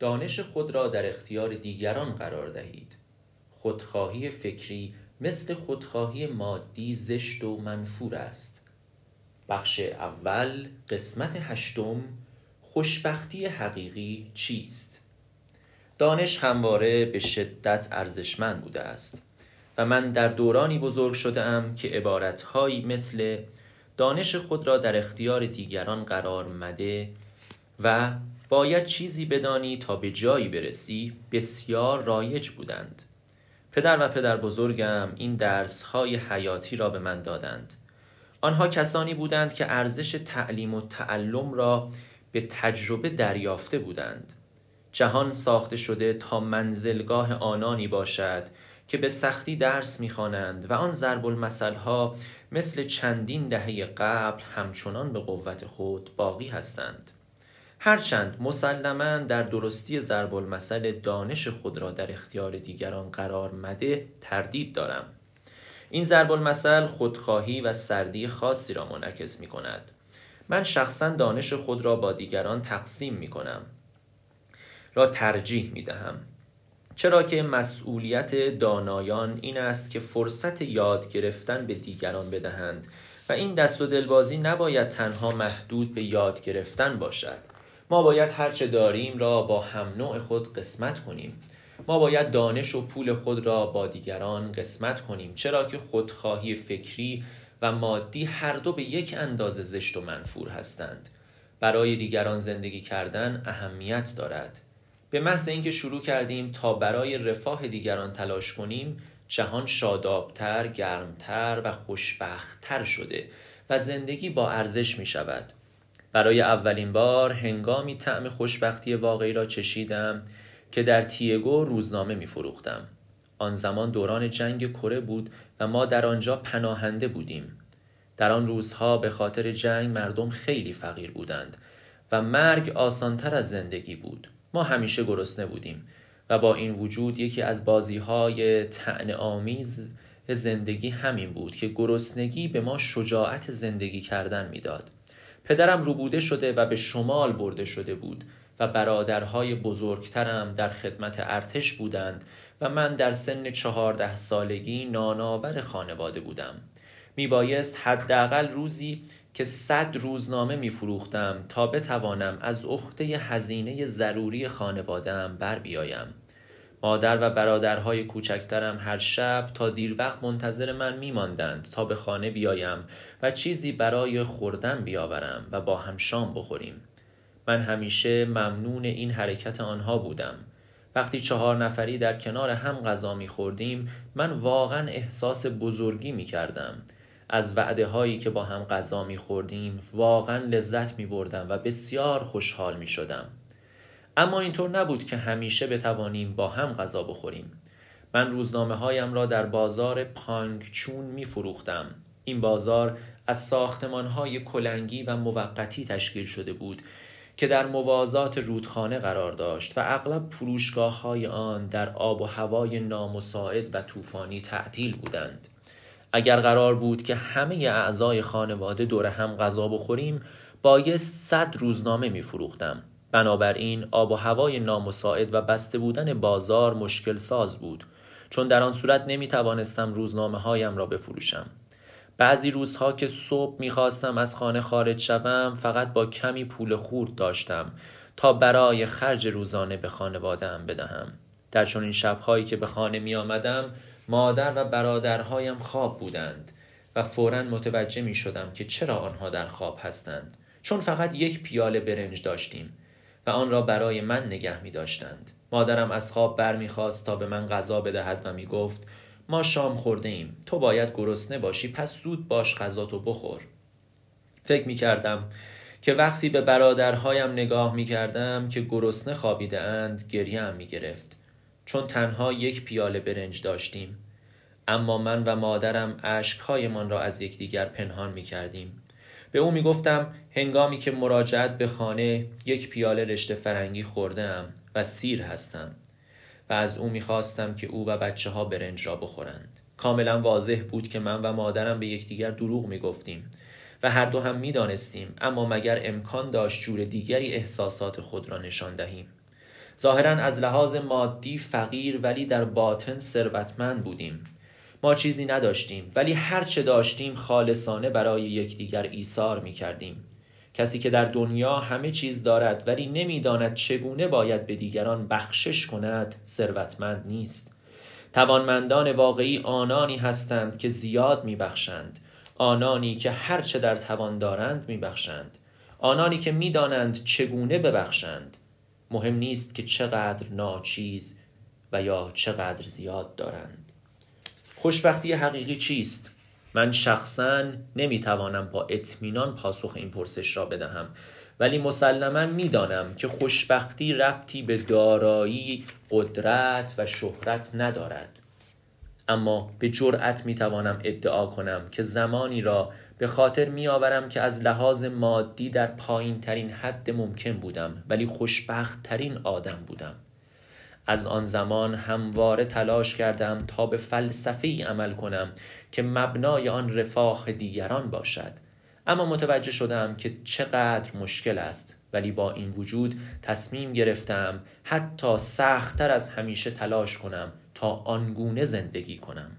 دانش خود را در اختیار دیگران قرار دهید. خودخواهی فکری مثل خودخواهی مادی زشت و منفور است. بخش اول قسمت هشتم خوشبختی حقیقی چیست؟ دانش همواره به شدت ارزشمند بوده است و من در دورانی بزرگ شده ام که عبارتهایی مثل دانش خود را در اختیار دیگران قرار مده و باید چیزی بدانی تا به جایی برسی بسیار رایج بودند. پدر و پدر بزرگم این درس های حیاتی را به من دادند. آنها کسانی بودند که ارزش تعلیم و تعلم را به تجربه دریافته بودند. جهان ساخته شده تا منزلگاه آنانی باشد که به سختی درس می‌خوانند و آن ضرب المثل ها مثل چندین دهه قبل همچنان به قوت خود باقی هستند. هرچند مسلما در درستی ضرب المثل دانش خود را در اختیار دیگران قرار مده تردید دارم. این ضرب المثل خودخواهی و سردی خاصی را منعکس می کند من شخصا دانش خود را با دیگران تقسیم می کنم را ترجیح می دهم چرا که مسئولیت دانایان این است که فرصت یاد گرفتن به دیگران بدهند و این دست و دلبازی نباید تنها محدود به یاد گرفتن باشد. ما باید هرچه داریم را با هم نوع خود قسمت کنیم. ما باید دانش و پول خود را با دیگران قسمت کنیم چرا که خودخواهی فکری و مادی هر دو به یک اندازه زشت و منفور هستند. برای دیگران زندگی کردن اهمیت دارد. به محض اینکه شروع کردیم تا برای رفاه دیگران تلاش کنیم جهان شادابتر، گرمتر و خوشبختتر شده و زندگی با ارزش می شود برای اولین بار هنگامی طعم خوشبختی واقعی را چشیدم که در تیگو روزنامه می فروختم. آن زمان دوران جنگ کره بود و ما در آنجا پناهنده بودیم. در آن روزها به خاطر جنگ مردم خیلی فقیر بودند و مرگ آسانتر از زندگی بود. ما همیشه گرسنه بودیم و با این وجود یکی از بازی های تن آمیز زندگی همین بود که گرسنگی به ما شجاعت زندگی کردن می‌داد. پدرم روبوده شده و به شمال برده شده بود و برادرهای بزرگترم در خدمت ارتش بودند و من در سن چهارده سالگی ناناور خانواده بودم. میبایست حداقل روزی که صد روزنامه میفروختم تا بتوانم از عهده هزینه ضروری خانوادهام بر بیایم. مادر و برادرهای کوچکترم هر شب تا دیر وقت منتظر من میماندند تا به خانه بیایم و چیزی برای خوردن بیاورم و با هم شام بخوریم. من همیشه ممنون این حرکت آنها بودم. وقتی چهار نفری در کنار هم غذا می خوردیم من واقعا احساس بزرگی می کردم از وعده هایی که با هم غذا می خوردیم واقعا لذت می بردم و بسیار خوشحال می شدم اما اینطور نبود که همیشه بتوانیم با هم غذا بخوریم. من روزنامه هایم را در بازار پانگچون می فروختم این بازار از ساختمان های کلنگی و موقتی تشکیل شده بود که در موازات رودخانه قرار داشت و اغلب فروشگاه های آن در آب و هوای نامساعد و طوفانی تعطیل بودند. اگر قرار بود که همه اعضای خانواده دور هم غذا بخوریم بایست صد روزنامه می فروختم بنابراین آب و هوای نامساعد و بسته بودن بازار مشکل ساز بود. چون در آن صورت نمی توانستم روزنامه هایم را بفروشم. بعضی روزها که صبح می‌خواستم از خانه خارج شوم فقط با کمی پول خورد داشتم تا برای خرج روزانه به خانوادهام بدهم. در چنین شبهایی که به خانه می آمدم مادر و برادرهایم خواب بودند و فورا متوجه می شدم که چرا آنها در خواب هستند. چون فقط یک پیاله برنج داشتیم. و آن را برای من نگه می داشتند مادرم از خواب برمیخواست تا به من غذا بدهد و می گفت ما شام خورده ایم تو باید گرسنه باشی پس زود باش غذاتو بخور. فکر می کردم که وقتی به برادرهایم نگاه می کردم که گرسنه خوابیده اند گریم می گرفت چون تنها یک پیاله برنج داشتیم. اما من و مادرم عشقهایمان را از یکدیگر پنهان می کردیم به او می گفتم هنگامی که مراجعت به خانه یک پیاله رشته فرنگی خوردم و سیر هستم و از او می‌خواستم که او و بچه ها برنج را بخورند. کاملا واضح بود که من و مادرم به یکدیگر دروغ می‌گفتیم و هر دو هم می‌دانستیم اما مگر امکان داشت جور دیگری احساسات خود را نشان دهیم؟ ظاهرا از لحاظ مادی فقیر ولی در باطن ثروتمند بودیم. ما چیزی نداشتیم ولی هر چه داشتیم خالصانه برای یکدیگر ایثار می کردیم کسی که در دنیا همه چیز دارد ولی نمی‌داند چگونه باید به دیگران بخشش کند ثروتمند نیست. توانمندان واقعی آنانی هستند که زیاد میبخشند. آنانی که هرچه در توان دارند میبخشند. آنانی که می‌دانند چگونه ببخشند. مهم نیست که چقدر ناچیز و یا چقدر زیاد دارند. خوشبختی حقیقی چیست؟ من شخصا نمی‌توانم با اطمینان پاسخ این پرسش را بدهم ولی مسلما می‌دانم که خوشبختی ربطی به دارایی قدرت و شهرت ندارد. اما به جرأت می‌توانم ادعا کنم که زمانی را به خاطر میآورم که از لحاظ مادی در پایین ترین حد ممکن بودم ولی خوشبخت ترین آدم بودم. از آن زمان همواره تلاش کردم تا به فلسفه ای عمل کنم که مبنای آن رفاه دیگران باشد. اما متوجه شدم که چقدر مشکل است. ولی با این وجود تصمیم گرفتم حتی سختتر از همیشه تلاش کنم تا آنگونه زندگی کنم.